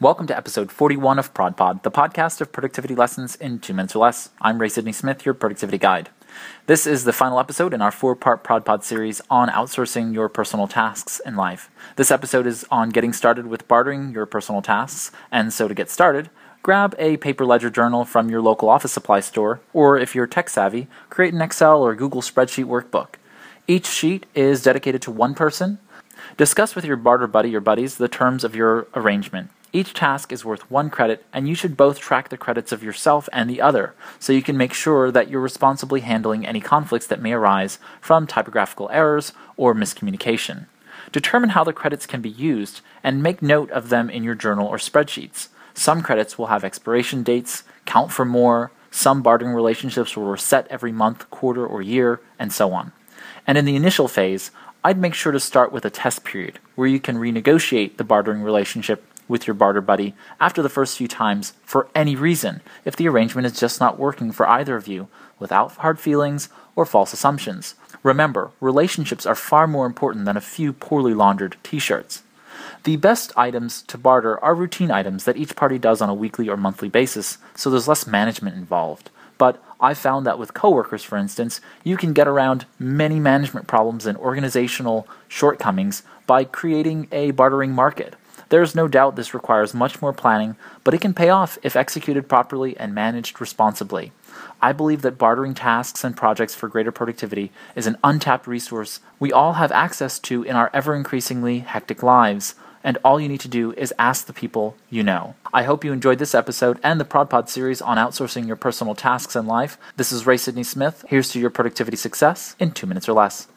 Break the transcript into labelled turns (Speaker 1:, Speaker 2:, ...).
Speaker 1: Welcome to episode 41 of ProdPod, the podcast of productivity lessons in two minutes or less. I'm Ray Sidney Smith, your productivity guide. This is the final episode in our four part ProdPod series on outsourcing your personal tasks in life. This episode is on getting started with bartering your personal tasks, and so to get started, grab a paper ledger journal from your local office supply store, or if you're tech savvy, create an Excel or Google spreadsheet workbook. Each sheet is dedicated to one person. Discuss with your barter buddy or buddies the terms of your arrangement. Each task is worth one credit, and you should both track the credits of yourself and the other, so you can make sure that you're responsibly handling any conflicts that may arise from typographical errors or miscommunication. Determine how the credits can be used, and make note of them in your journal or spreadsheets. Some credits will have expiration dates, count for more, some bartering relationships will reset every month, quarter, or year, and so on. And in the initial phase, I'd make sure to start with a test period where you can renegotiate the bartering relationship with your barter buddy after the first few times for any reason if the arrangement is just not working for either of you without hard feelings or false assumptions. Remember, relationships are far more important than a few poorly laundered t shirts. The best items to barter are routine items that each party does on a weekly or monthly basis, so there's less management involved. But I've found that with coworkers, for instance, you can get around many management problems and organizational shortcomings by creating a bartering market. There is no doubt this requires much more planning, but it can pay off if executed properly and managed responsibly. I believe that bartering tasks and projects for greater productivity is an untapped resource we all have access to in our ever increasingly hectic lives, and all you need to do is ask the people you know. I hope you enjoyed this episode and the ProdPod series on outsourcing your personal tasks in life. This is Ray Sidney Smith. Here's to your productivity success in two minutes or less.